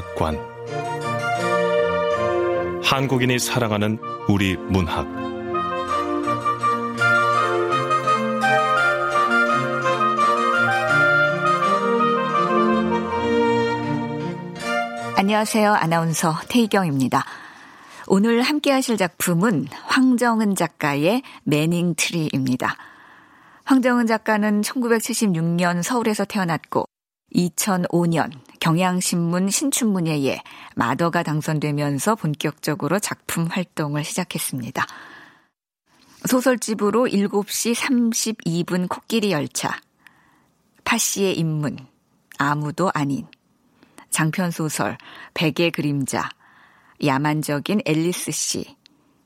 문학관 한국인이 사랑하는 우리 문학 안녕하세요. 아나운서 태희경입니다. 오늘 함께 하실 작품은 황정은 작가의 매닝 트리입니다. 황정은 작가는 1976년 서울에서 태어났고 2005년 경향신문 신춘문예에 마더가 당선되면서 본격적으로 작품 활동을 시작했습니다. 소설집으로 7시 32분 코끼리 열차, 파씨의 입문, 아무도 아닌, 장편소설, 백의 그림자, 야만적인 앨리스 씨,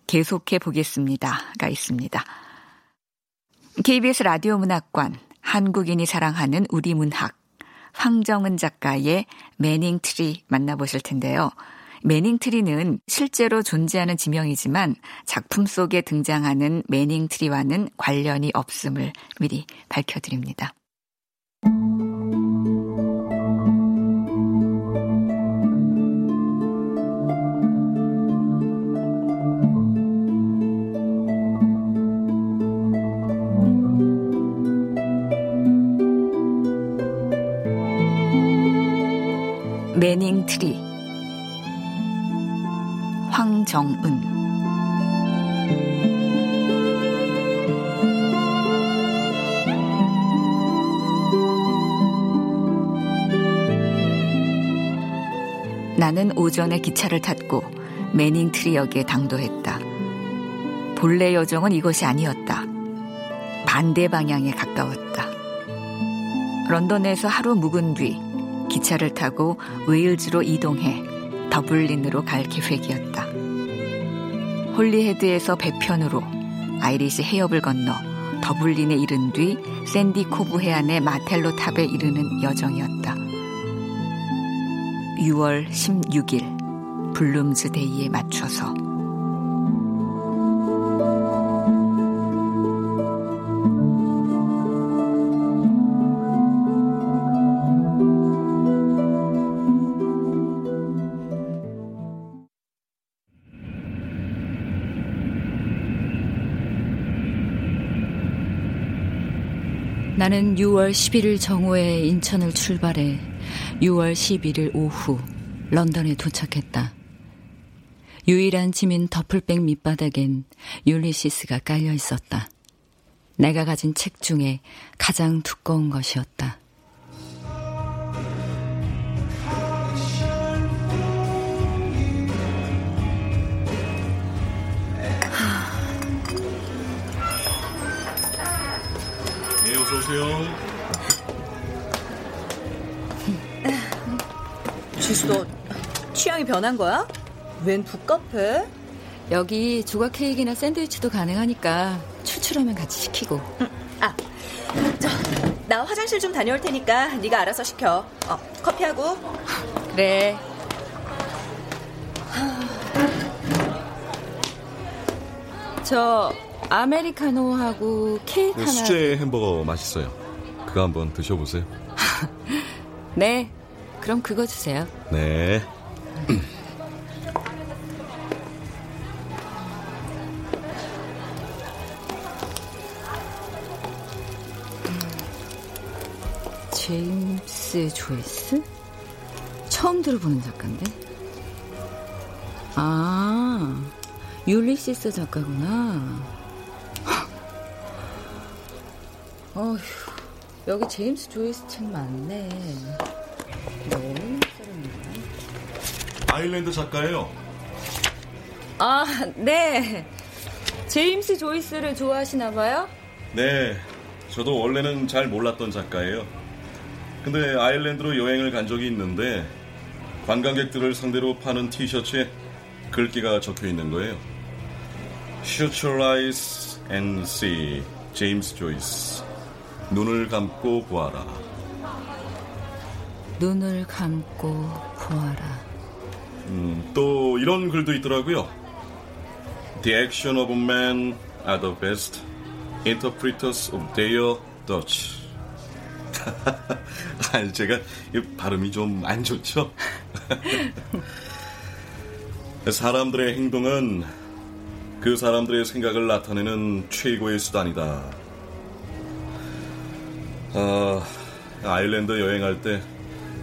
계속해 보겠습니다가 있습니다. KBS 라디오 문학관, 한국인이 사랑하는 우리 문학, 황정은 작가의 매닝 트리 만나보실 텐데요. 매닝 트리는 실제로 존재하는 지명이지만 작품 속에 등장하는 매닝 트리와는 관련이 없음을 미리 밝혀드립니다. 매닝 트리 황정은 나는 오전에 기차를 탔고 매닝 트리역에 당도했다. 본래 여정은 이것이 아니었다. 반대 방향에 가까웠다. 런던에서 하루 묵은 뒤 기차를 타고 웨일즈로 이동해 더블린으로 갈 계획이었다. 홀리헤드에서 배편으로 아이리시 해협을 건너 더블린에 이른 뒤 샌디 코브 해안의 마텔로 탑에 이르는 여정이었다. 6월 16일 블룸즈 데이에 맞춰서 나는 6월 11일 정오에 인천을 출발해 6월 11일 오후 런던에 도착했다. 유일한 짐인 더플백 밑바닥엔 율리시스가 깔려 있었다. 내가 가진 책 중에 가장 두꺼운 것이었다. 오세요. 지수 너 취향이 변한 거야? 웬 북카페? 여기 조각 케이크나 샌드위치도 가능하니까 추출하면 같이 시키고. 아, 저, 나 화장실 좀 다녀올 테니까 네가 알아서 시켜. 어, 커피하고. 그래. 저 아메리카노하고 케이크 네, 하나. 수제 햄버거 맛있어요. 그거 한번 드셔보세요. 네. 그럼 그거 주세요. 네. 제임스 조이스? 처음 들어보는 작가인데? 아, 율리시스 작가구나. 어휴, 여기 제임스 조이스 책 많네. 너무 아일랜드 작가예요. 아, 네. 제임스 조이스를 좋아하시나 봐요? 네. 저도 원래는 잘 몰랐던 작가예요. 근데 아일랜드로 여행을 간 적이 있는데 관광객들을 상대로 파는 티셔츠에 글귀가 적혀 있는 거예요. Your eyes and see. 제임스 조이스. 눈을 감고 보아라. 눈을 감고 보아라. 음, 또 이런 글도 있더라고요. The action of men are the best interpreters of their thoughts. 아, 제가 발음이 좀 안 좋죠? 사람들의 행동은 그 사람들의 생각을 나타내는 최고의 수단이다. 아, 아일랜드 여행할 때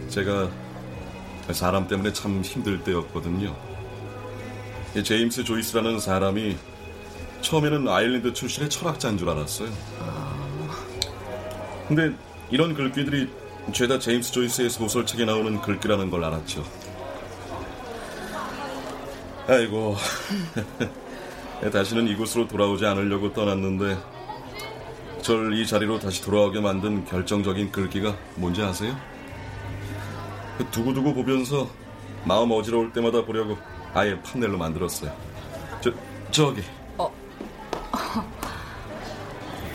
제가 사람 때문에 참 힘들 때였거든요. 제임스 조이스라는 사람이 처음에는 아일랜드 출신의 철학자인 줄 알았어요. 근데 이런 글귀들이 죄다 제임스 조이스의 소설책에 나오는 글귀라는 걸 알았죠. 아이고, 다시는 이곳으로 돌아오지 않으려고 떠났는데 절이 자리로 다시 돌아오게 만든 결정적인 글귀가 뭔지 아세요? 그 두고두고 보면서 마음 어지러울 때마다 보려고 아예 판넬로 만들었어요. 저, 저기. 어.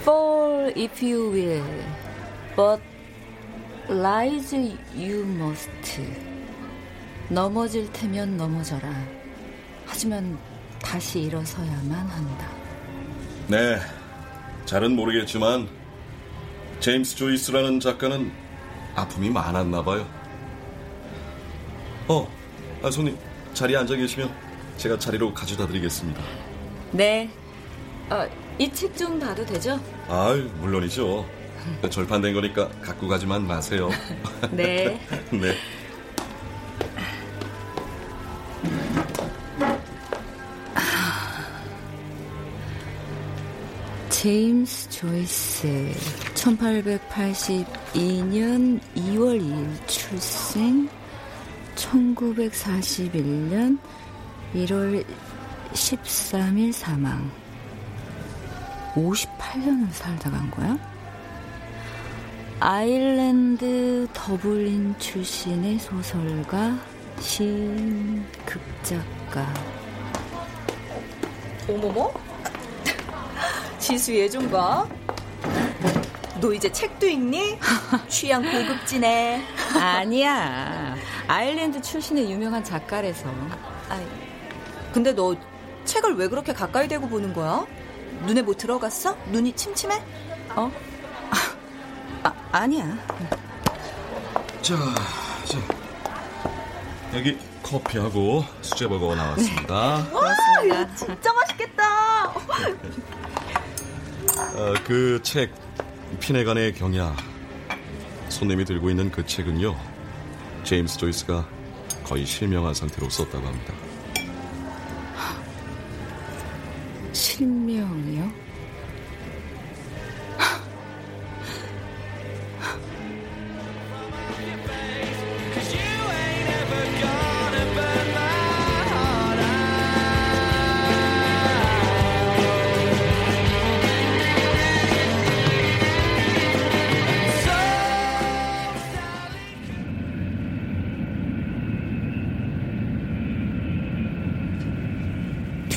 Fall if you will, but rise you must. 넘어질 테면 넘어져라. 하지만 다시 일어서야만 한다. 네, 잘은 모르겠지만 제임스 조이스라는 작가는 아픔이 많았나 봐요. 어, 아, 손님 자리에 앉아 계시면 제가 자리로 가져다 드리겠습니다. 네. 아, 이책 좀 봐도 되죠? 아, 물론이죠. 절판된 거니까 갖고 가지만 마세요. 네. 네. 제임스 조이스 1882년 2월 2일 출생 1941년 1월 13일 사망 58년을 살다 간 거야? 아일랜드 더블린 출신의 소설가, 시인, 극작가. 어머머? 지수 봐. 너 이제 책도 읽니? 취향 고급지네. 아니야. 아일랜드 출신의 유명한 작가래서. 아, 근데 너 책을 왜 그렇게 가까이 대고 보는 거야? 눈에 뭐 들어갔어? 눈이 침침해? 어? 아, 아니야. 자, 자. 여기 커피하고 수제버거 나왔습니다. 네. 와, 진짜 맛있겠다. 어, 그 책 피네간의 경야 손님이 들고 있는 그 책은요 제임스 조이스가 거의 실명한 상태로 썼다고 합니다.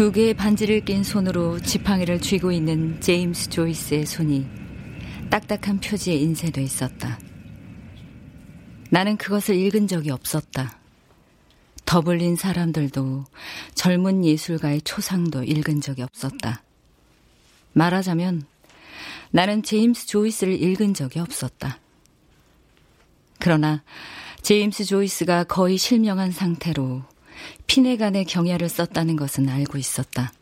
두 개의 반지를 낀 손으로 지팡이를 쥐고 있는 제임스 조이스의 손이 딱딱한 표지에 인쇄돼 있었다. 나는 그것을 읽은 적이 없었다. 더블린 사람들도 젊은 예술가의 초상도 읽은 적이 없었다. 말하자면 나는 제임스 조이스를 읽은 적이 없었다. 그러나 제임스 조이스가 거의 실명한 상태로 피네간의 경야를 썼다는 것은 알고 있었다.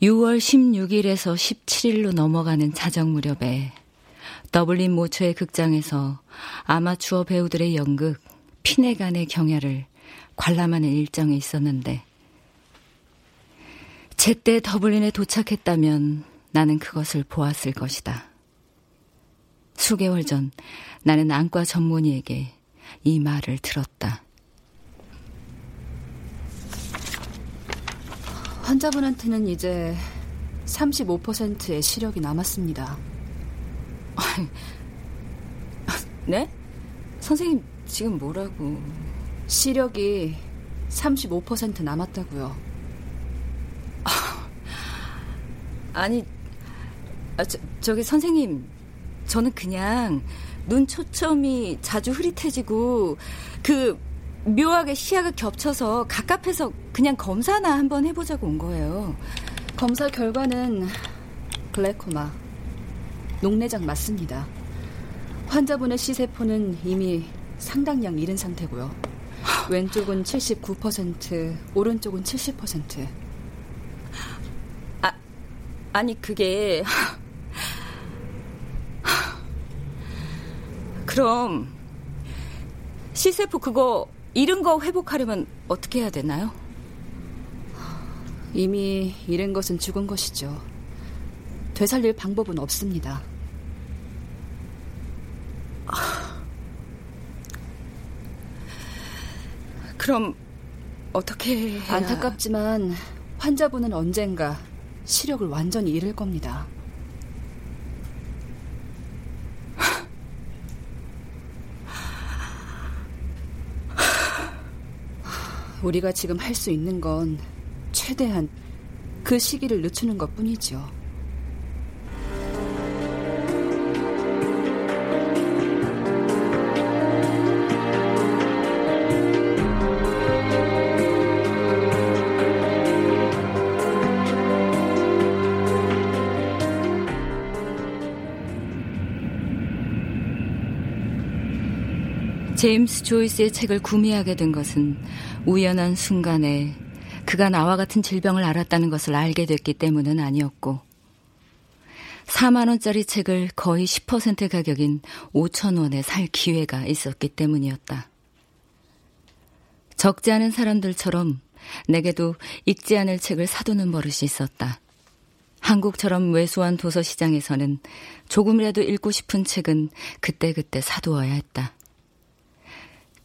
6월 16일에서 17일로 넘어가는 자정 무렵에 더블린 모처의 극장에서 아마추어 배우들의 연극 피네간의 경야를 관람하는 일정에 있었는데 제때 더블린에 도착했다면 나는 그것을 보았을 것이다. 수개월 전 나는 안과 전문의에게 이 말을 들었다. 환자분한테는 이제 35%의 시력이 남았습니다. 네? 선생님 지금 뭐라고? 시력이 35% 남았다고요. 아니, 아, 저, 저기 선생님, 저는 그냥 눈 초점이 자주 흐릿해지고 그 묘하게 시야가 겹쳐서 가깝해서 그냥 검사나 한번 해보자고 온 거예요. 검사 결과는 글래코마, 녹내장 맞습니다. 환자분의 시세포는 이미 상당량 잃은 상태고요. 왼쪽은 79%, 오른쪽은 70%. 아, 아니 그게 그럼 시세포 그거 잃은 거 회복하려면 어떻게 해야 되나요? 이미 잃은 것은 죽은 것이죠. 되살릴 방법은 없습니다. 그럼 어떻게 해야... 안타깝지만 환자분은 언젠가 시력을 완전히 잃을 겁니다. 우리가 지금 할 수 있는 건 최대한 그 시기를 늦추는 것 뿐이죠. 제임스 조이스의 책을 구매하게 된 것은 우연한 순간에 그가 나와 같은 질병을 알았다는 것을 알게 됐기 때문은 아니었고 4만 원짜리 책을 거의 10% 가격인 5천 원에 살 기회가 있었기 때문이었다. 적지 않은 사람들처럼 내게도 읽지 않을 책을 사두는 버릇이 있었다. 한국처럼 왜소한 도서 시장에서는 조금이라도 읽고 싶은 책은 그때그때 사두어야 했다.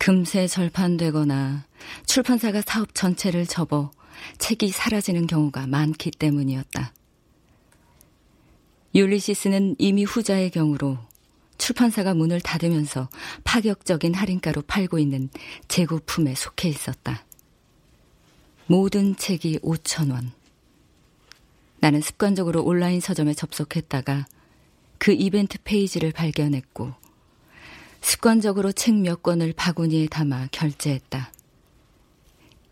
금세 절판되거나 출판사가 사업 전체를 접어 책이 사라지는 경우가 많기 때문이었다. 율리시스는 이미 후자의 경우로 출판사가 문을 닫으면서 파격적인 할인가로 팔고 있는 재고품에 속해 있었다. 모든 책이 5천 원. 나는 습관적으로 온라인 서점에 접속했다가 그 이벤트 페이지를 발견했고 습관적으로 책 몇 권을 바구니에 담아 결제했다.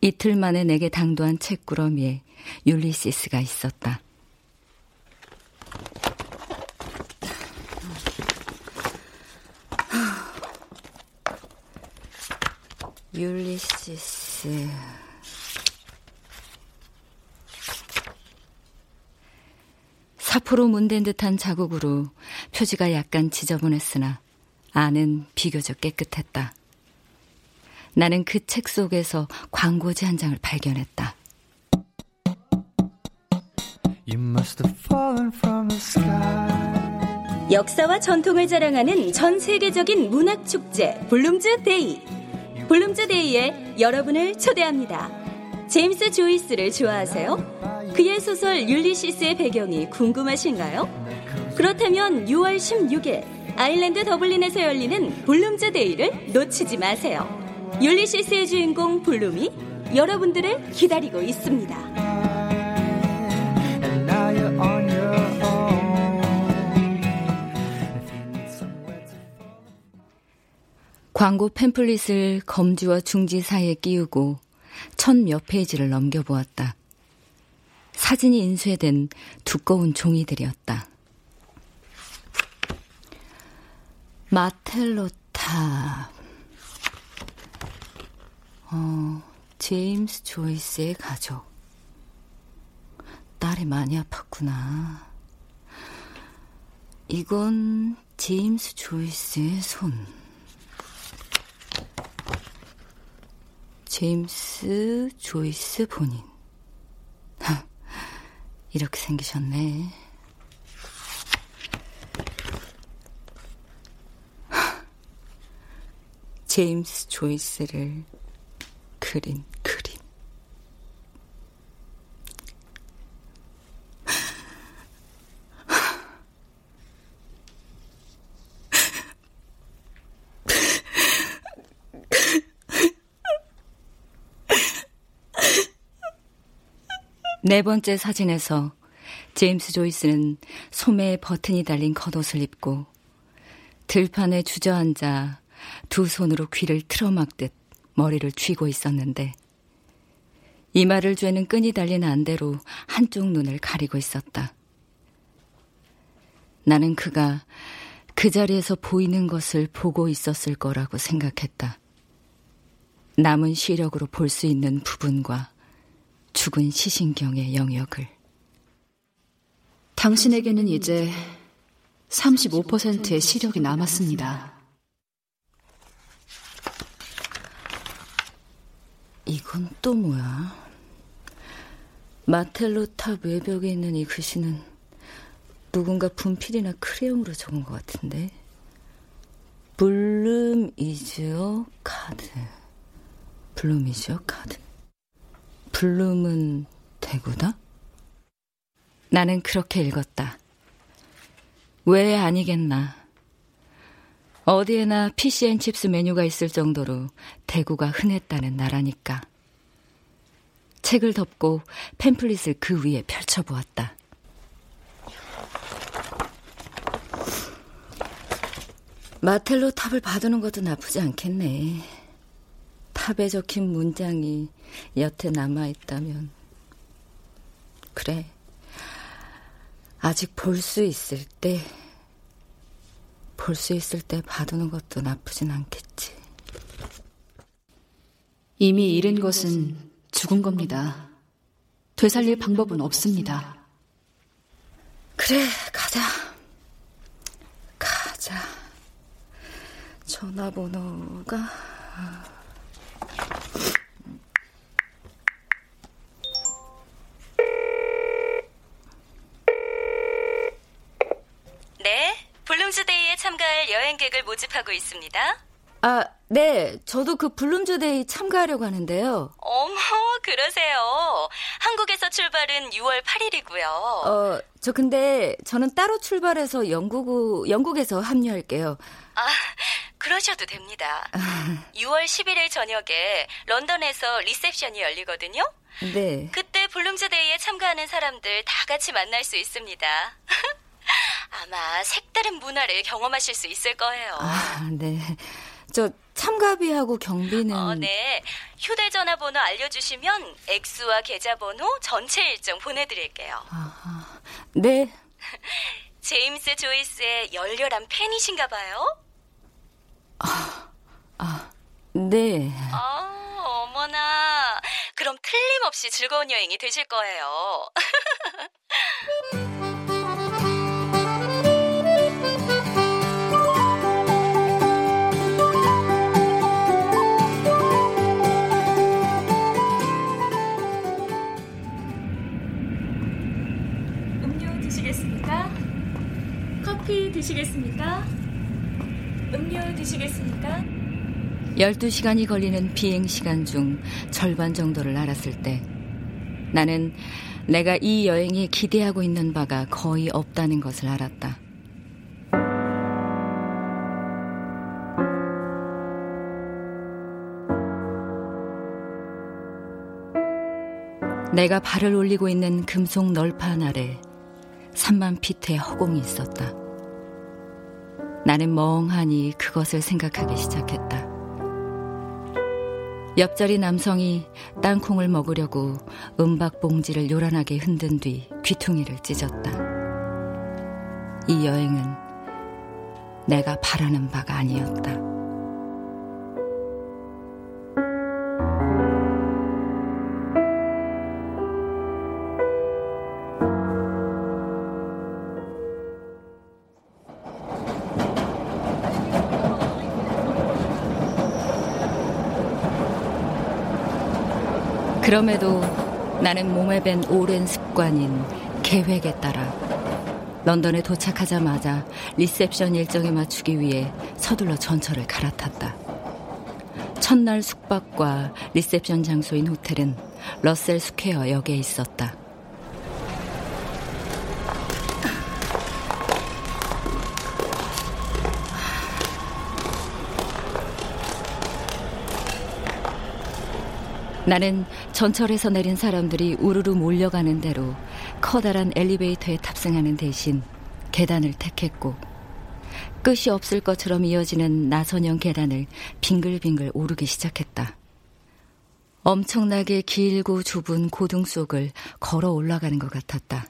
이틀 만에 내게 당도한 책꾸러미에 율리시스가 있었다. 율리시스. 사포로 문댄 듯한 자국으로 표지가 약간 지저분했으나 안은 비교적 깨끗했다. 나는 그 책 속에서 광고지 한 장을 발견했다. 역사와 전통을 자랑하는 전 세계적인 문학 축제 블룸즈 데이. 블룸즈 데이에 여러분을 초대합니다. 제임스 조이스를 좋아하세요? 그의 소설 율리시스의 배경이 궁금하신가요? 그렇다면 6월 16일 아일랜드 더블린에서 열리는 블룸즈 데이를 놓치지 마세요. 율리시스의 주인공 블룸이 여러분들을 기다리고 있습니다. 광고 팸플릿을 검지와 중지 사이에 끼우고 천 몇 페이지를 넘겨보았다. 사진이 인쇄된 두꺼운 종이들이었다. 마텔로타. 어, 제임스 조이스의 가족. 딸이 많이 아팠구나. 이건 제임스 조이스의 손. 제임스 조이스 본인. 이렇게 생기셨네. 제임스 조이스를 그린 그림. 네 번째 사진에서 제임스 조이스는 소매에 버튼이 달린 겉옷을 입고 들판에 주저앉아 두 손으로 귀를 틀어막듯 머리를 쥐고 있었는데 이마를 쬐는 끈이 달린 안대로 한쪽 눈을 가리고 있었다. 나는 그가 그 자리에서 보이는 것을 보고 있었을 거라고 생각했다. 남은 시력으로 볼 수 있는 부분과 죽은 시신경의 영역을. 당신에게는 이제 35%의 시력이 남았습니다. 이건 또 뭐야? 마텔로 탑 외벽에 있는 이 글씨는 누군가 분필이나 크레용으로 적은 것 같은데. Bloom is a cod. Bloom is a cod. 블룸은 대구다? 나는 그렇게 읽었다. 왜 아니겠나. 어디에나 피시앤칩스 메뉴가 있을 정도로 대구가 흔했다는 나라니까. 책을 덮고 팸플릿을 그 위에 펼쳐보았다. 마텔로 탑을 봐두는 것도 나쁘지 않겠네. 탑에 적힌 문장이 여태 남아있다면. 그래. 아직 볼 수 있을 때, 볼 수 있을 때 봐두는 것도 나쁘진 않겠지. 이미 잃은 것은 죽은 겁니다. 되살릴 방법은 없습니다. 그래, 가자. 가자. 전화번호가. 참가할 여행객을 모집하고 있습니다. 아, 네. 저도 그 블룸즈데이 참가하려고 하는데요. 어머, 그러세요. 한국에서 출발은 6월 8일이고요. 어, 저 근데 저는 따로 출발해서 영국, 영국에서 합류할게요. 아, 그러셔도 됩니다. 6월 11일 저녁에 런던에서 리셉션이 열리거든요. 네. 그때 블룸즈데이에 참가하는 사람들 다 같이 만날 수 있습니다. 아마 색다른 문화를 경험하실 수 있을 거예요. 아, 네. 저 참가비하고 경비는 어, 네. 휴대 전화 번호 알려 주시면 액수와 계좌 번호 전체 일정 보내 드릴게요. 아하. 네. 제임스 조이스의 열렬한 팬이신가 봐요? 아, 아, 네. 아, 어머나. 그럼 틀림없이 즐거운 여행이 되실 거예요. 커피 드시겠습니까? 음료 드시겠습니까? 12시간이 걸리는 비행 시간 중 절반 정도를 알았을 때 나는 내가 이 여행에 기대하고 있는 바가 거의 없다는 것을 알았다. 내가 발을 올리고 있는 금속 널판 아래 3만 피트의 허공이 있었다. 나는 멍하니 그것을 생각하기 시작했다. 옆자리 남성이 땅콩을 먹으려고 은박 봉지를 요란하게 흔든 뒤 귀퉁이를 찢었다. 이 여행은 내가 바라는 바가 아니었다. 그럼에도 나는 몸에 밴 오랜 습관인 계획에 따라 런던에 도착하자마자 리셉션 일정에 맞추기 위해 서둘러 전철을 갈아탔다. 첫날 숙박과 리셉션 장소인 호텔은 러셀 스퀘어 역에 있었다. 나는 전철에서 내린 사람들이 우르르 몰려가는 대로 커다란 엘리베이터에 탑승하는 대신 계단을 택했고 끝이 없을 것처럼 이어지는 나선형 계단을 빙글빙글 오르기 시작했다. 엄청나게 길고 좁은 고등 속을 걸어 올라가는 것 같았다.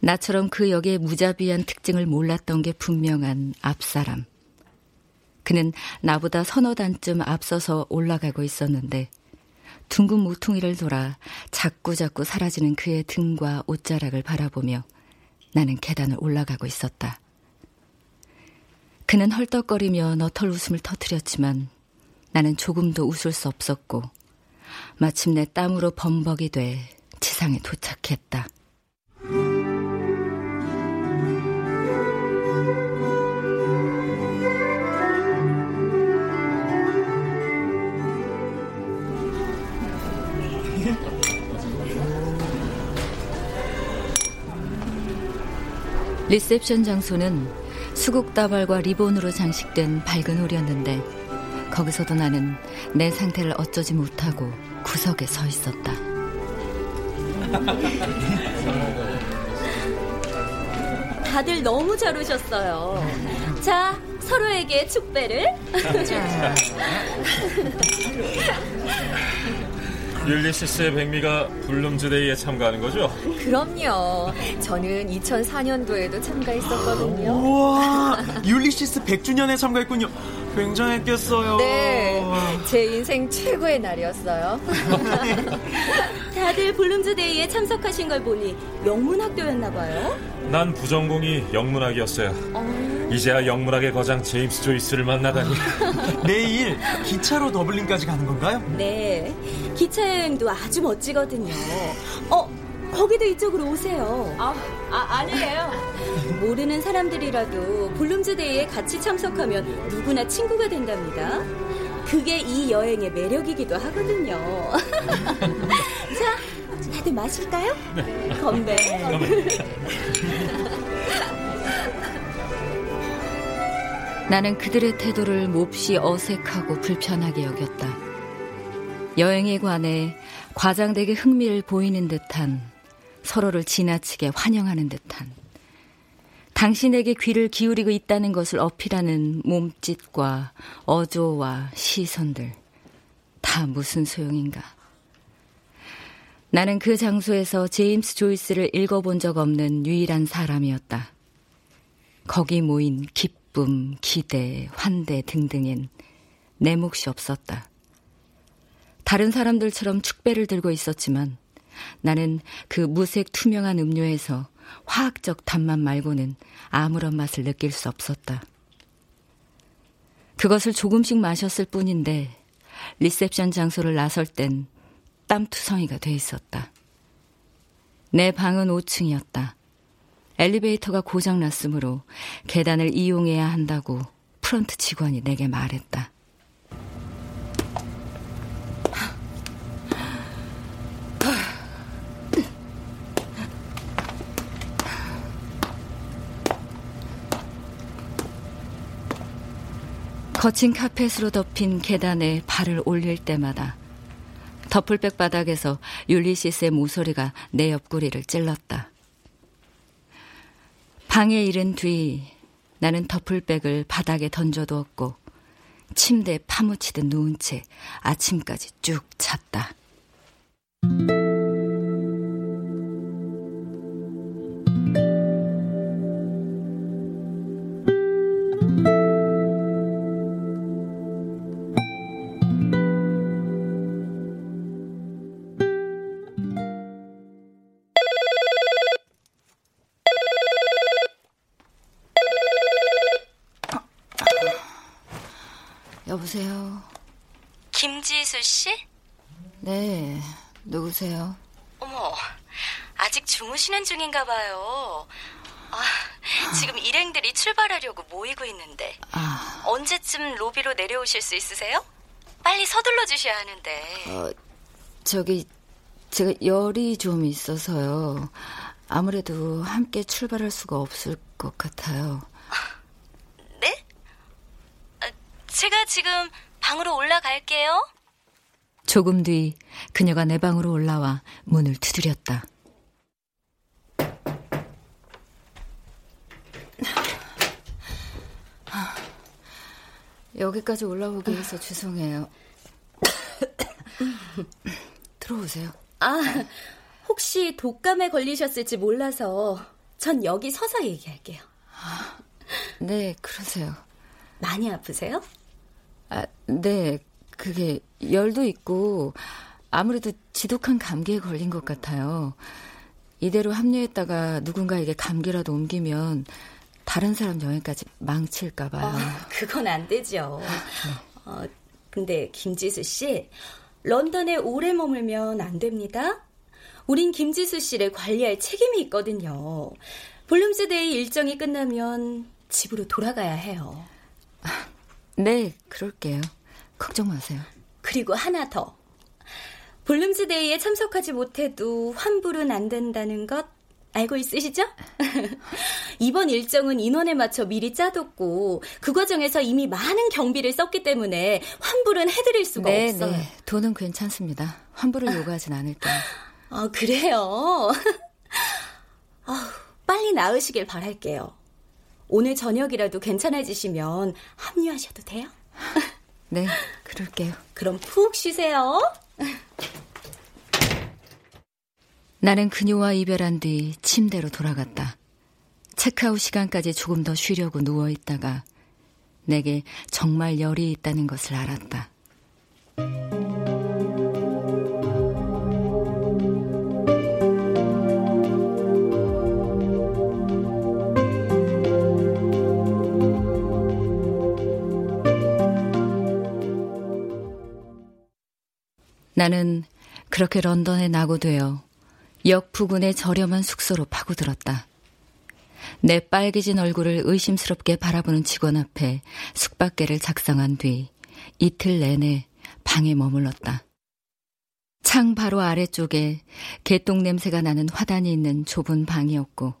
나처럼 그 역의 무자비한 특징을 몰랐던 게 분명한 앞사람. 그는 나보다 서너 단쯤 앞서서 올라가고 있었는데 둥근 모퉁이를 돌아 자꾸자꾸 사라지는 그의 등과 옷자락을 바라보며 나는 계단을 올라가고 있었다. 그는 헐떡거리며 너털 웃음을 터뜨렸지만 나는 조금도 웃을 수 없었고 마침내 땀으로 범벅이 돼 지상에 도착했다. 리셉션 장소는 수국 다발과 리본으로 장식된 밝은 홀이었는데 거기서도 나는 내 상태를 어쩌지 못하고 구석에 서 있었다. 다들 너무 잘 오셨어요. 자, 서로에게 축배를. 율리시스의 백미가 블룸즈데이에 참가하는 거죠? 그럼요. 저는 2004년도에도 참가했었거든요. 우와, 율리시스 100주년에 참가했군요. 굉장했겠어요. 네, 제 인생 최고의 날이었어요. 다들 블룸즈데이에 참석하신 걸 보니 영문학교였나 봐요. 난 부전공이 영문학이었어요. 어... 이제야 영문학의 거장 제임스 조이스를 만나다니. 내일 기차로 더블린까지 가는 건가요? 네, 기차 여행도 아주 멋지거든요. 어, 거기도 이쪽으로 오세요. 아, 아 아니에요. 모르는 사람들이라도 블룸즈데이에 같이 참석하면 누구나 친구가 된답니다. 그게 이 여행의 매력이기도 하거든요. 자, 다들 마실까요? 네. 건배. 나는 그들의 태도를 몹시 어색하고 불편하게 여겼다. 여행에 관해 과장되게 흥미를 보이는 듯한 서로를 지나치게 환영하는 듯한 당신에게 귀를 기울이고 있다는 것을 어필하는 몸짓과 어조와 시선들 다 무슨 소용인가. 나는 그 장소에서 제임스 조이스를 읽어본 적 없는 유일한 사람이었다. 거기 모인 기쁨, 기대, 환대 등등엔 내 몫이 없었다. 다른 사람들처럼 축배를 들고 있었지만 나는 그 무색 투명한 음료에서 화학적 단맛 말고는 아무런 맛을 느낄 수 없었다. 그것을 조금씩 마셨을 뿐인데 리셉션 장소를 나설 땐 땀투성이가 돼 있었다. 내 방은 5층이었다. 엘리베이터가 고장 났으므로 계단을 이용해야 한다고 프런트 직원이 내게 말했다. 거친 카펫으로 덮인 계단에 발을 올릴 때마다 더플백 바닥에서 율리시스의 모서리가 내 옆구리를 찔렀다. 방에 이른 뒤 나는 더플백을 바닥에 던져두었고 침대에 파묻히듯 누운 채 아침까지 쭉 잤다. 주무시는 중인가 봐요. 아, 지금 일행들이 출발하려고 모이고 있는데 아... 언제쯤 로비로 내려오실 수 있으세요? 빨리 서둘러 주셔야 하는데. 어, 저기 제가 열이 좀 있어서요. 아무래도 함께 출발할 수가 없을 것 같아요. 제가 지금 방으로 올라갈게요. 조금 뒤 그녀가 내 방으로 올라와 문을 두드렸다. 여기까지 올라오게 해서 죄송해요. 들어오세요. 아, 혹시 독감에 걸리셨을지 몰라서 전 여기 서서 얘기할게요. 아, 네, 그러세요. 많이 아프세요? 아, 네, 그게 열도 있고 아무래도 지독한 감기에 걸린 것 같아요. 이대로 합류했다가 누군가에게 감기라도 옮기면 다른 사람 여행까지 망칠까 봐요. 어, 그건 안 되죠. 네. 어, 근데 김지수 씨, 런던에 오래 머물면 안 됩니다. 우린 김지수 씨를 관리할 책임이 있거든요. 블룸스데이 일정이 끝나면 집으로 돌아가야 해요. 네, 그럴게요. 걱정 마세요. 그리고 하나 더. 블룸스데이에 참석하지 못해도 환불은 안 된다는 것 알고 있으시죠? 이번 일정은 인원에 맞춰 미리 짜뒀고 그 과정에서 이미 많은 경비를 썼기 때문에 환불은 해드릴 수가 네, 없어요. 네, 돈은 괜찮습니다. 환불을 요구하진 않을게요. 아, 그래요? 아, 빨리 나으시길 바랄게요. 오늘 저녁이라도 괜찮아지시면 합류하셔도 돼요? 네, 그럴게요. 그럼 푹 쉬세요. 나는 그녀와 이별한 뒤 침대로 돌아갔다. 체크아웃 시간까지 조금 더 쉬려고 누워 있다가 내게 정말 열이 있다는 것을 알았다. 나는 그렇게 런던에 나고 되어 역 부근의 저렴한 숙소로 파고들었다. 내 빨개진 얼굴을 의심스럽게 바라보는 직원 앞에 숙박계를 작성한 뒤 이틀 내내 방에 머물렀다. 창 바로 아래쪽에 개똥 냄새가 나는 화단이 있는 좁은 방이었고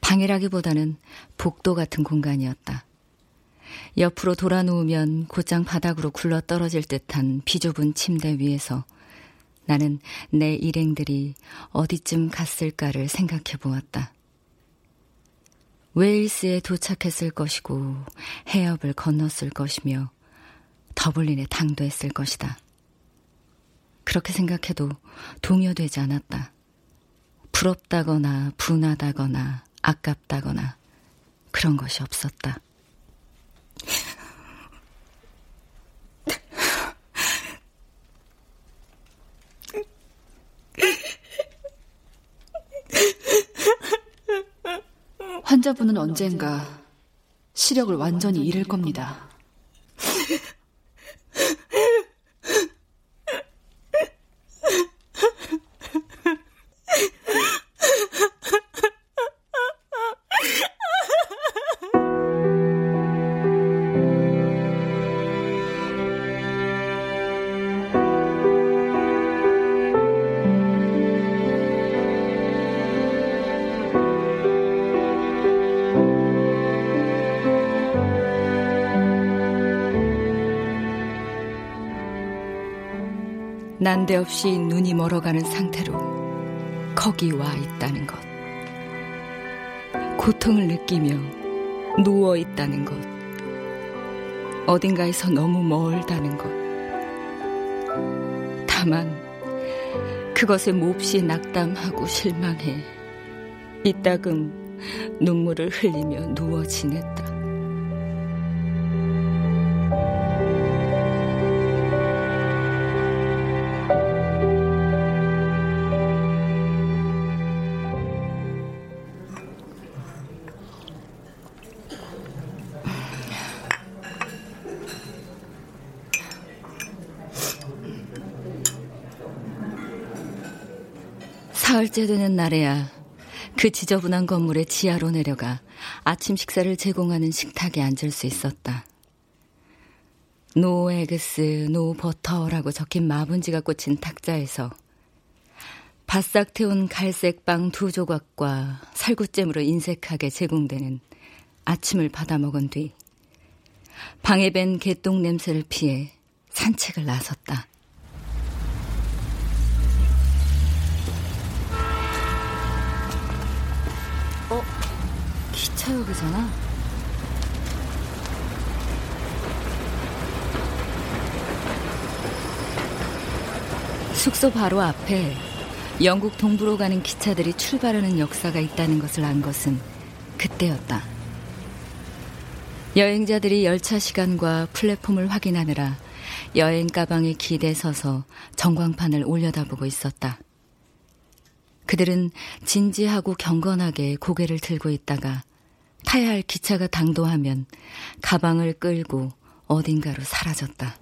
방이라기보다는 복도 같은 공간이었다. 옆으로 돌아 누우면 곧장 바닥으로 굴러 떨어질 듯한 비좁은 침대 위에서 나는 내 일행들이 어디쯤 갔을까를 생각해 보았다. 웨일스에 도착했을 것이고 해협을 건넜을 것이며 더블린에 당도했을 것이다. 그렇게 생각해도 동요되지 않았다. 부럽다거나 분하다거나 아깝다거나 그런 것이 없었다. 환자분은 언젠가 시력을 완전히 잃을 겁니다. 난데없이 눈이 멀어가는 상태로 거기 와 있다는 것. 고통을 느끼며 누워 있다는 것. 어딘가에서 너무 멀다는 것. 다만 그것에 몹시 낙담하고 실망해 이따금 눈물을 흘리며 누워 지냈 다. 사흘째 되는 날에야 그 지저분한 건물의 지하로 내려가 아침 식사를 제공하는 식탁에 앉을 수 있었다. No eggs, no butter라고 적힌 마분지가 꽂힌 탁자에서 바싹 태운 갈색 빵 두 조각과 살구잼으로 인색하게 제공되는 아침을 받아 먹은 뒤 방에 밴 개똥 냄새를 피해 산책을 나섰다. 기차역이잖아. 숙소 바로 앞에 영국 동부로 가는 기차들이 출발하는 역사가 있다는 것을 안 것은 그때였다. 여행자들이 열차 시간과 플랫폼을 확인하느라 여행 가방에 기대 서서 전광판을 올려다보고 있었다. 그들은 진지하고 경건하게 고개를 들고 있다가 타야 할 기차가 당도하면 가방을 끌고 어딘가로 사라졌다.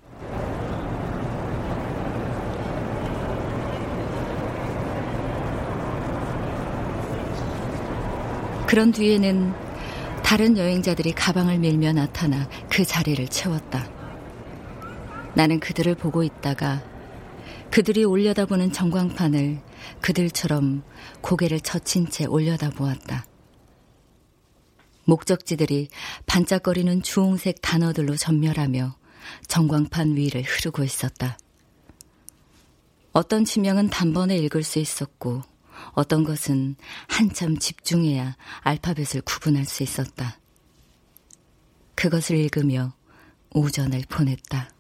그런 뒤에는 다른 여행자들이 가방을 밀며 나타나 그 자리를 채웠다. 나는 그들을 보고 있다가 그들이 올려다보는 전광판을 그들처럼 고개를 젖힌 채 올려다보았다. 목적지들이 반짝거리는 주홍색 단어들로 전멸하며 전광판 위를 흐르고 있었다. 어떤 지명은 단번에 읽을 수 있었고 어떤 것은 한참 집중해야 알파벳을 구분할 수 있었다. 그것을 읽으며 오전을 보냈다.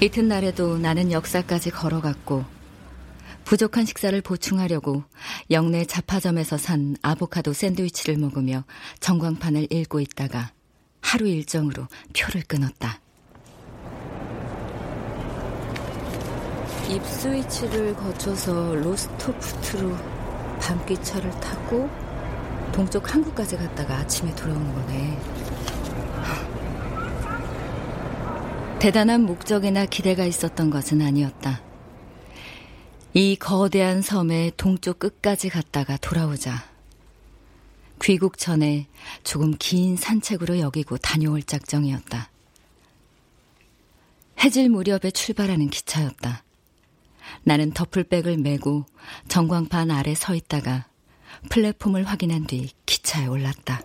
이튿날에도 나는 역사까지 걸어갔고 부족한 식사를 보충하려고 영내 잡화점에서 산 아보카도 샌드위치를 먹으며 전광판을 읽고 있다가 하루 일정으로 표를 끊었다. 입스위치를 거쳐서 로스토프트로 밤기차를 타고 동쪽 항구까지 갔다가 아침에 돌아오는 거네. 대단한 목적이나 기대가 있었던 것은 아니었다. 이 거대한 섬의 동쪽 끝까지 갔다가 돌아오자 귀국 전에 조금 긴 산책으로 여기고 다녀올 작정이었다. 해질 무렵에 출발하는 기차였다. 나는 더플백을 메고 전광판 아래 서 있다가 플랫폼을 확인한 뒤 기차에 올랐다.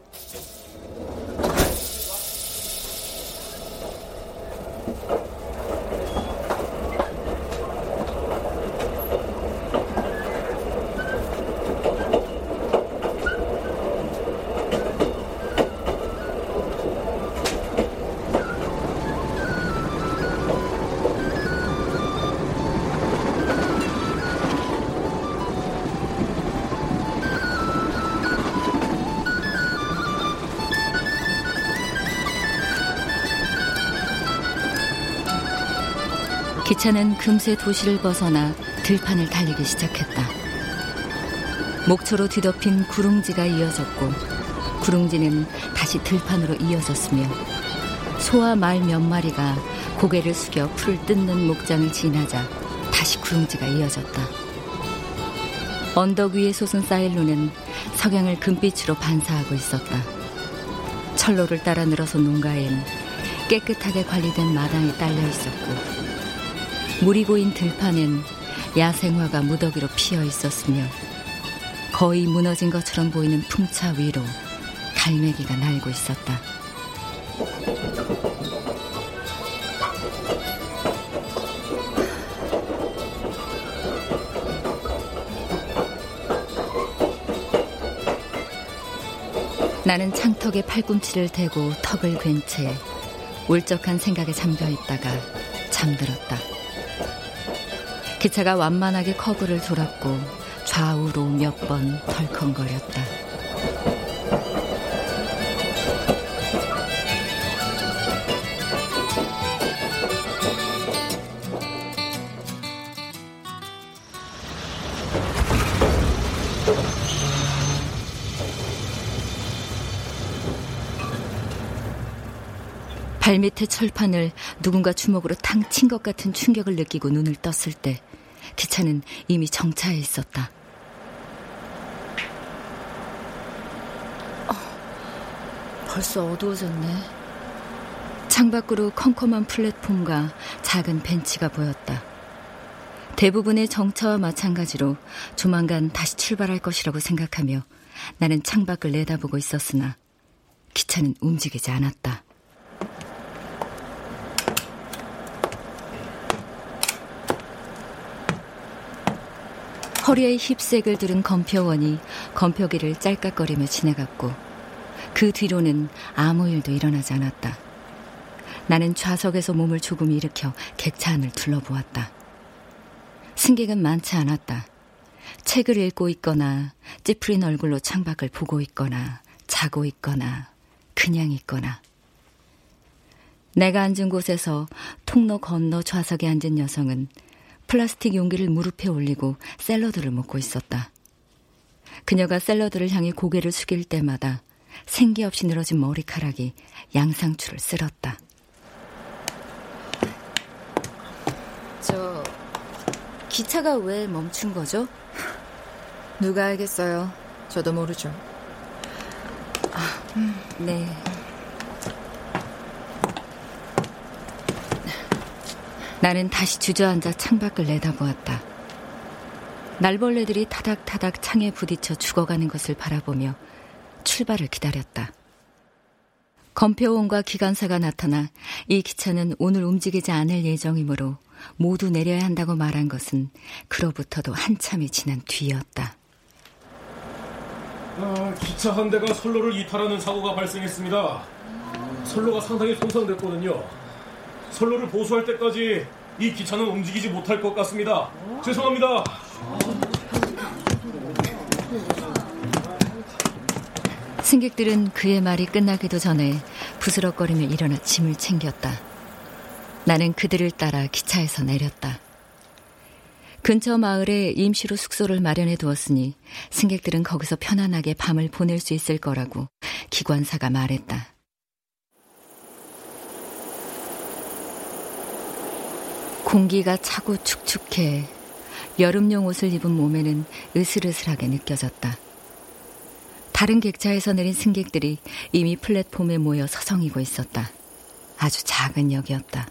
기차는 금세 도시를 벗어나 들판을 달리기 시작했다. 목초로 뒤덮인 구릉지가 이어졌고 구릉지는 다시 들판으로 이어졌으며 소와 말 몇 마리가 고개를 숙여 풀을 뜯는 목장을 지나자 다시 구릉지가 이어졌다. 언덕 위에 솟은 사일로는 석양을 금빛으로 반사하고 있었다. 철로를 따라 늘어선 농가엔 깨끗하게 관리된 마당이 딸려 있었고 물이 고인 들판엔 야생화가 무더기로 피어 있었으며 거의 무너진 것처럼 보이는 풍차 위로 갈매기가 날고 있었다. 나는 창턱에 팔꿈치를 대고 턱을 괜 채 울적한 생각에 잠겨 있다가 잠들었다. 기차가 완만하게 커브를 돌았고 좌우로 몇 번 덜컹거렸다. 발밑의 철판을 누군가 주먹으로 탕 친 것 같은 충격을 느끼고 눈을 떴을 때 기차는 이미 정차해 있었다. 어, 벌써 어두워졌네. 창밖으로 컴컴한 플랫폼과 작은 벤치가 보였다. 대부분의 정차와 마찬가지로 조만간 다시 출발할 것이라고 생각하며 나는 창밖을 내다보고 있었으나 기차는 움직이지 않았다. 허리에 힙색을 두른 검표원이 검표기를 짤깍거리며 지나갔고 그 뒤로는 아무 일도 일어나지 않았다. 나는 좌석에서 몸을 조금 일으켜 객차 안을 둘러보았다. 승객은 많지 않았다. 책을 읽고 있거나 찌푸린 얼굴로 창밖을 보고 있거나 자고 있거나 그냥 있거나 내가 앉은 곳에서 통로 건너 좌석에 앉은 여성은 플라스틱 용기를 무릎에 올리고 샐러드를 먹고 있었다. 그녀가 샐러드를 향해 고개를 숙일 때마다 생기 없이 늘어진 머리카락이 양상추를 쓸었다. 저 기차가 왜 멈춘 거죠? 누가 알겠어요. 저도 모르죠. 아, 음, 네. 나는 다시 주저앉아 창밖을 내다보았다. 날벌레들이 타닥타닥 창에 부딪혀 죽어가는 것을 바라보며 출발을 기다렸다. 검표원과 기관사가 나타나 이 기차는 오늘 움직이지 않을 예정이므로 모두 내려야 한다고 말한 것은 그로부터도 한참이 지난 뒤였다. 아, 기차 한 대가 선로를 이탈하는 사고가 발생했습니다. 선로가 상당히 손상됐거든요. 선로를 보수할 때까지 이 기차는 움직이지 못할 것 같습니다. 죄송합니다. 승객들은 그의 말이 끝나기도 전에 부스럭거리며 일어나 짐을 챙겼다. 나는 그들을 따라 기차에서 내렸다. 근처 마을에 임시로 숙소를 마련해 두었으니 승객들은 거기서 편안하게 밤을 보낼 수 있을 거라고 기관사가 말했다. 공기가 차고 축축해 여름용 옷을 입은 몸에는 으슬으슬하게 느껴졌다. 다른 객차에서 내린 승객들이 이미 플랫폼에 모여 서성이고 있었다. 아주 작은 역이었다.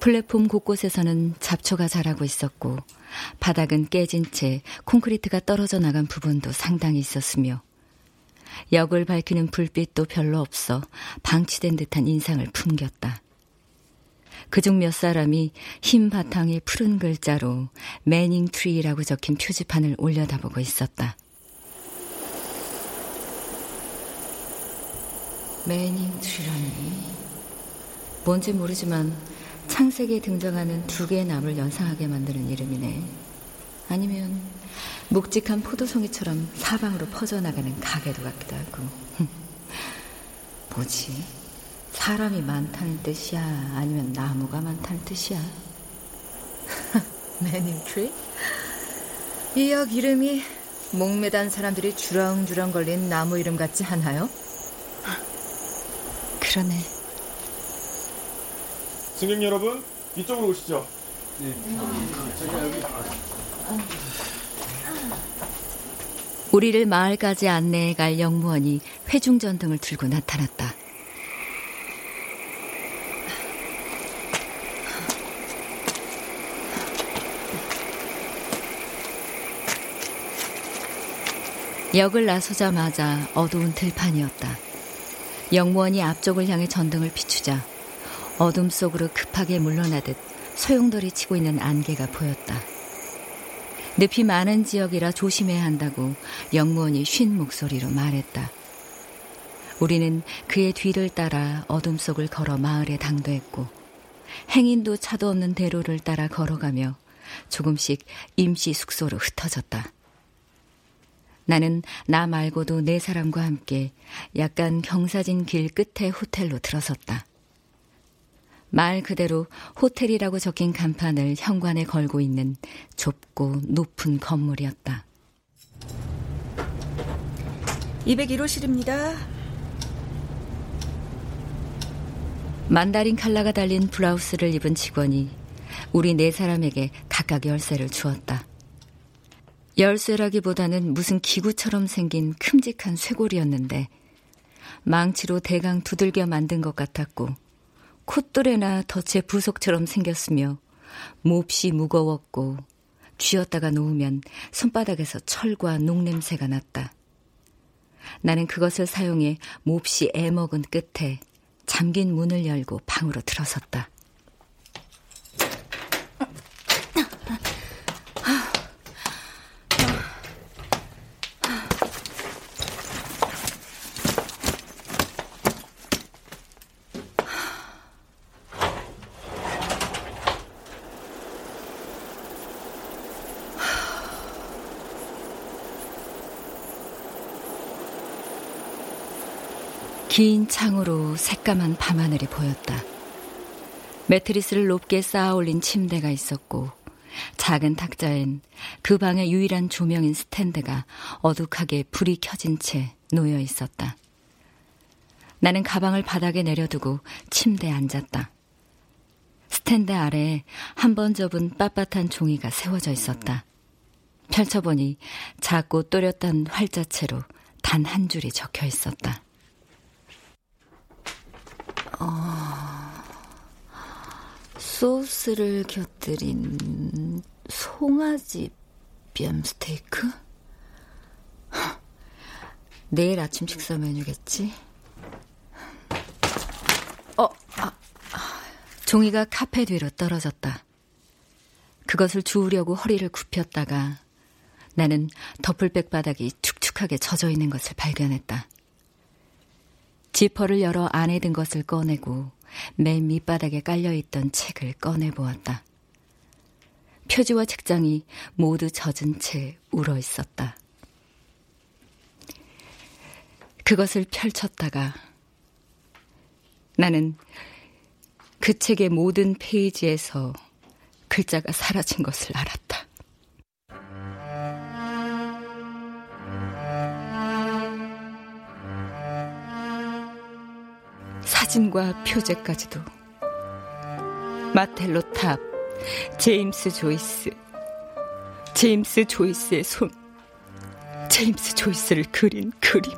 플랫폼 곳곳에서는 잡초가 자라고 있었고 바닥은 깨진 채 콘크리트가 떨어져 나간 부분도 상당히 있었으며 역을 밝히는 불빛도 별로 없어 방치된 듯한 인상을 풍겼다. 그중 몇 사람이 흰 바탕에 푸른 글자로 매닝 트리라고 적힌 표지판을 올려다보고 있었다. 매닝 트리라니 뭔지 모르지만 창세기에 등장하는 두 개의 나무를 연상하게 만드는 이름이네. 아니면 묵직한 포도송이처럼 사방으로 퍼져나가는 가게도 같기도 하고. 뭐지? 사람이 많다는 뜻이야? 아니면 나무가 많다는 뜻이야? 매닝트리? 이역 이름이 목매단 사람들이 주렁주렁 걸린 나무 이름 같지 않아요? 그러네. 승객 여러분, 이쪽으로 오시죠. 네. 우리를 마을까지 안내해 갈 영무원이 회중전등을 들고 나타났다. 역을 나서자마자 어두운 들판이었다. 영무원이 앞쪽을 향해 전등을 비추자 어둠 속으로 급하게 물러나듯 소용돌이 치고 있는 안개가 보였다. 늪이 많은 지역이라 조심해야 한다고 영무원이 쉰 목소리로 말했다. 우리는 그의 뒤를 따라 어둠 속을 걸어 마을에 당도했고 행인도 차도 없는 대로를 따라 걸어가며 조금씩 임시 숙소로 흩어졌다. 나는 나 말고도 네 사람과 함께 약간 경사진 길 끝에 호텔로 들어섰다. 말 그대로 호텔이라고 적힌 간판을 현관에 걸고 있는 좁고 높은 건물이었다. 201호실입니다. 만다린 칼라가 달린 블라우스를 입은 직원이 우리 네 사람에게 각각 열쇠를 주었다. 열쇠라기보다는 무슨 기구처럼 생긴 큼직한 쇠고리였는데 망치로 대강 두들겨 만든 것 같았고 콧뚜레나 덫의 부속처럼 생겼으며 몹시 무거웠고 쥐었다가 놓으면 손바닥에서 철과 녹냄새가 났다. 나는 그것을 사용해 몹시 애먹은 끝에 잠긴 문을 열고 방으로 들어섰다. 긴 창으로 새까만 밤하늘이 보였다. 매트리스를 높게 쌓아 올린 침대가 있었고 작은 탁자엔 그 방의 유일한 조명인 스탠드가 어둑하게 불이 켜진 채 놓여 있었다. 나는 가방을 바닥에 내려두고 침대에 앉았다. 스탠드 아래에 한 번 접은 빳빳한 종이가 세워져 있었다. 펼쳐보니 작고 또렷한 활자체로 단 한 줄이 적혀 있었다. 어, 소스를 곁들인 송아지 뺨 스테이크? 내일 아침 식사 메뉴겠지? 어, 아, 아, 종이가 카페 뒤로 떨어졌다. 그것을 주우려고 허리를 굽혔다가 나는 더플백 바닥이 축축하게 젖어 있는 것을 발견했다. 지퍼를 열어 안에 든 것을 꺼내고 맨 밑바닥에 깔려있던 책을 꺼내보았다. 표지와 책장이 모두 젖은 채 울어 있었다. 그것을 펼쳤다가 나는 그 책의 모든 페이지에서 글자가 사라진 것을 알았다. 사진과 표제까지도 마텔로 탑, 제임스 조이스, 제임스 조이스의 손, 제임스 조이스를 그린 그림.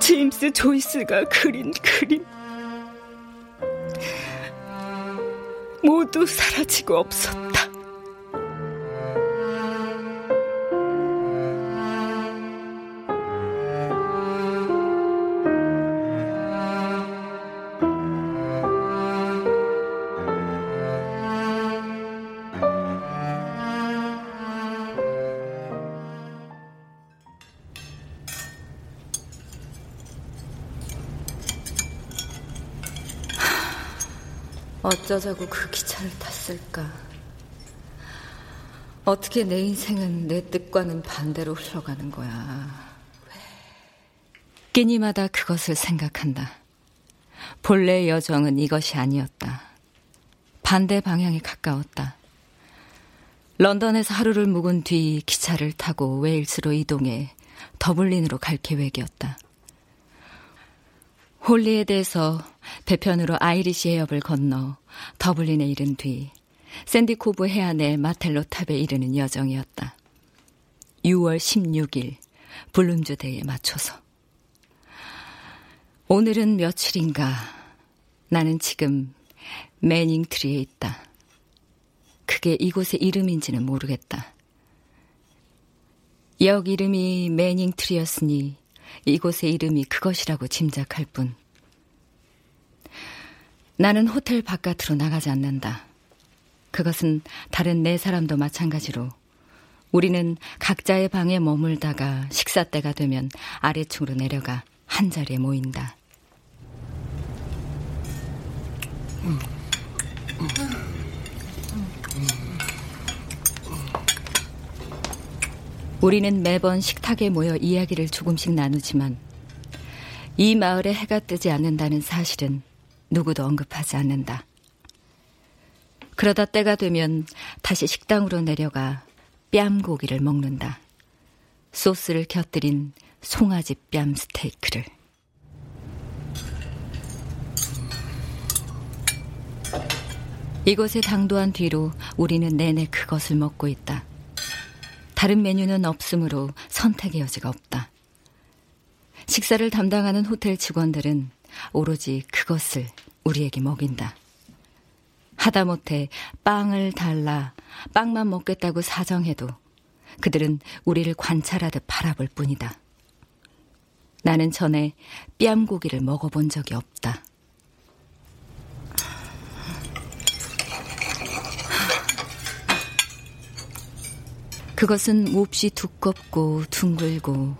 제임스 조이스가 그린 그림. 모두 사라지고 없었다. 어쩌자고 그 기차를 탔을까? 어떻게 내 인생은 내 뜻과는 반대로 흘러가는 거야? 왜? 끼니마다 그것을 생각한다. 본래의 여정은 이것이 아니었다. 반대 방향에 가까웠다. 런던에서 하루를 묵은 뒤 기차를 타고 웨일스로 이동해 더블린으로 갈 계획이었다. 홀리헤드에서 배편으로 아이리시 해협을 건너 더블린에 이른 뒤 샌디코브 해안의 마텔로 탑에 이르는 여정이었다. 6월 16일 블룸즈데이에 맞춰서. 오늘은 며칠인가 나는 지금 매닝 트리에 있다. 그게 이곳의 이름인지는 모르겠다. 역 이름이 매닝 트리였으니 이곳의 이름이 그것이라고 짐작할 뿐. 나는 호텔 바깥으로 나가지 않는다. 그것은 다른 네 사람도 마찬가지로 우리는 각자의 방에 머물다가 식사 때가 되면 아래층으로 내려가 한 자리에 모인다. 우리는 매번 식탁에 모여 이야기를 조금씩 나누지만 이 마을에 해가 뜨지 않는다는 사실은 누구도 언급하지 않는다. 그러다 때가 되면 다시 식당으로 내려가 뺨 고기를 먹는다. 소스를 곁들인 송아지 뺨 스테이크를. 이곳에 당도한 뒤로 우리는 내내 그것을 먹고 있다. 다른 메뉴는 없으므로 선택의 여지가 없다. 식사를 담당하는 호텔 직원들은 오로지 그것을 우리에게 먹인다. 하다못해 빵을 달라 빵만 먹겠다고 사정해도 그들은 우리를 관찰하듯 바라볼 뿐이다. 나는 전에 뺨고기를 먹어본 적이 없다. 그것은 몹시 두껍고 둥글고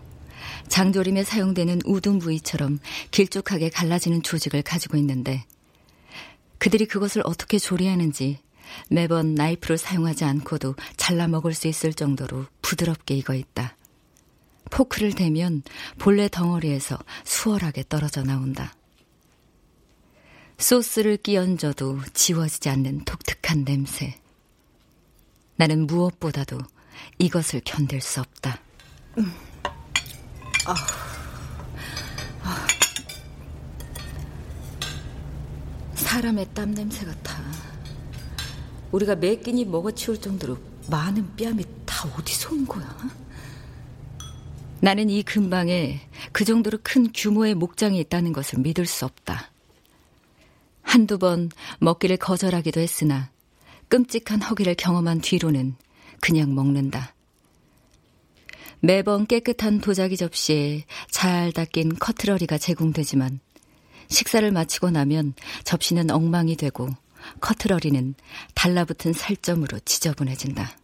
장조림에 사용되는 우둔 부위처럼 길쭉하게 갈라지는 조직을 가지고 있는데 그들이 그것을 어떻게 조리하는지 매번 나이프를 사용하지 않고도 잘라 먹을 수 있을 정도로 부드럽게 익어 있다. 포크를 대면 본래 덩어리에서 수월하게 떨어져 나온다. 소스를 끼얹어도 지워지지 않는 독특한 냄새. 나는 무엇보다도 이것을 견딜 수 없다. 음. 아. 아. 사람의 땀 냄새 같아. 우리가 매 끼니 먹어치울 정도로 많은 뺨이 다 어디서 온 거야? 나는 이 근방에 그 정도로 큰 규모의 목장이 있다는 것을 믿을 수 없다. 한두 번 먹기를 거절하기도 했으나 끔찍한 허기를 경험한 뒤로는 그냥 먹는다. 매번 깨끗한 도자기 접시에 잘 닦인 커트러리가 제공되지만 식사를 마치고 나면 접시는 엉망이 되고 커트러리는 달라붙은 살점으로 지저분해진다.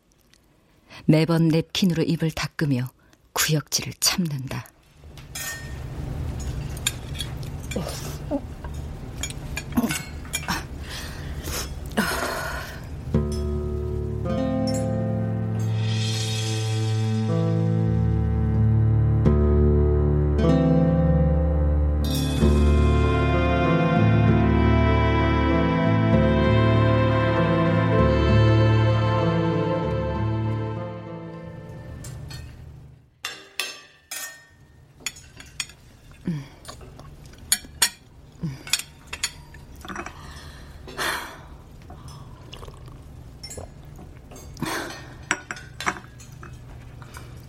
매번 냅킨으로 입을 닦으며 구역질을 참는다.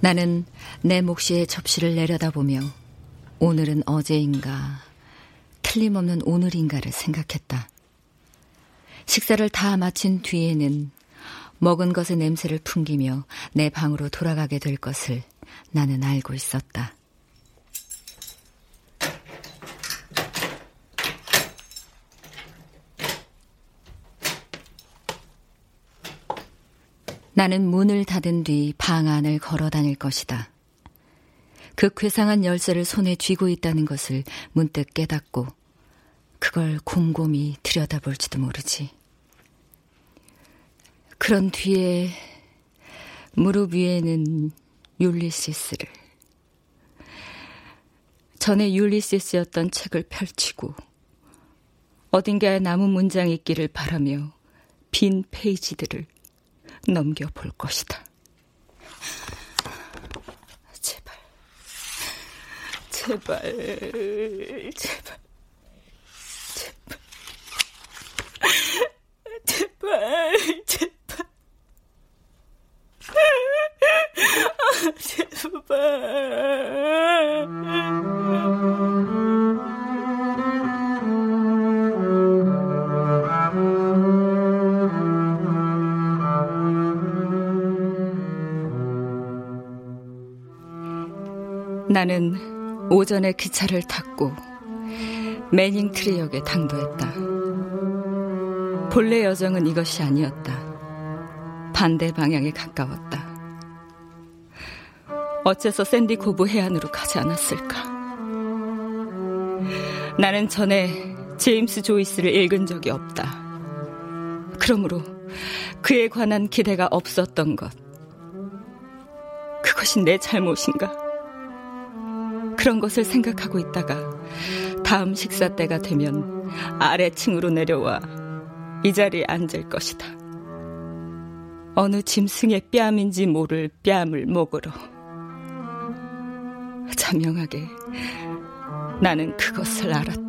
나는 내 몫의 접시를 내려다보며 오늘은 어제인가 틀림없는 오늘인가를 생각했다. 식사를 다 마친 뒤에는 먹은 것의 냄새를 풍기며 내 방으로 돌아가게 될 것을 나는 알고 있었다. 나는 문을 닫은 뒤 방 안을 걸어 다닐 것이다. 그 괴상한 열쇠를 손에 쥐고 있다는 것을 문득 깨닫고 그걸 곰곰이 들여다볼지도 모르지. 그런 뒤에 무릎 위에는 율리시스를 전에 율리시스였던 책을 펼치고 어딘가에 남은 문장이 있기를 바라며 빈 페이지들을 넘겨볼 것이다. 제발, 제발, 제발, 나는 오전에 기차를 탔고 매닝 트리역에 당도했다. 본래 여정은 이것이 아니었다. 반대 방향에 가까웠다. 어째서 샌디코브 해안으로 가지 않았을까? 나는 전에 제임스 조이스를 읽은 적이 없다. 그러므로 그에 관한 기대가 없었던 것. 그것이 내 잘못인가? 그런 것을 생각하고 있다가 다음 식사 때가 되면 아래층으로 내려와 이 자리에 앉을 것이다. 어느 짐승의 뺨인지 모를 뺨을 먹으러. 자명하게 나는 그것을 알았다.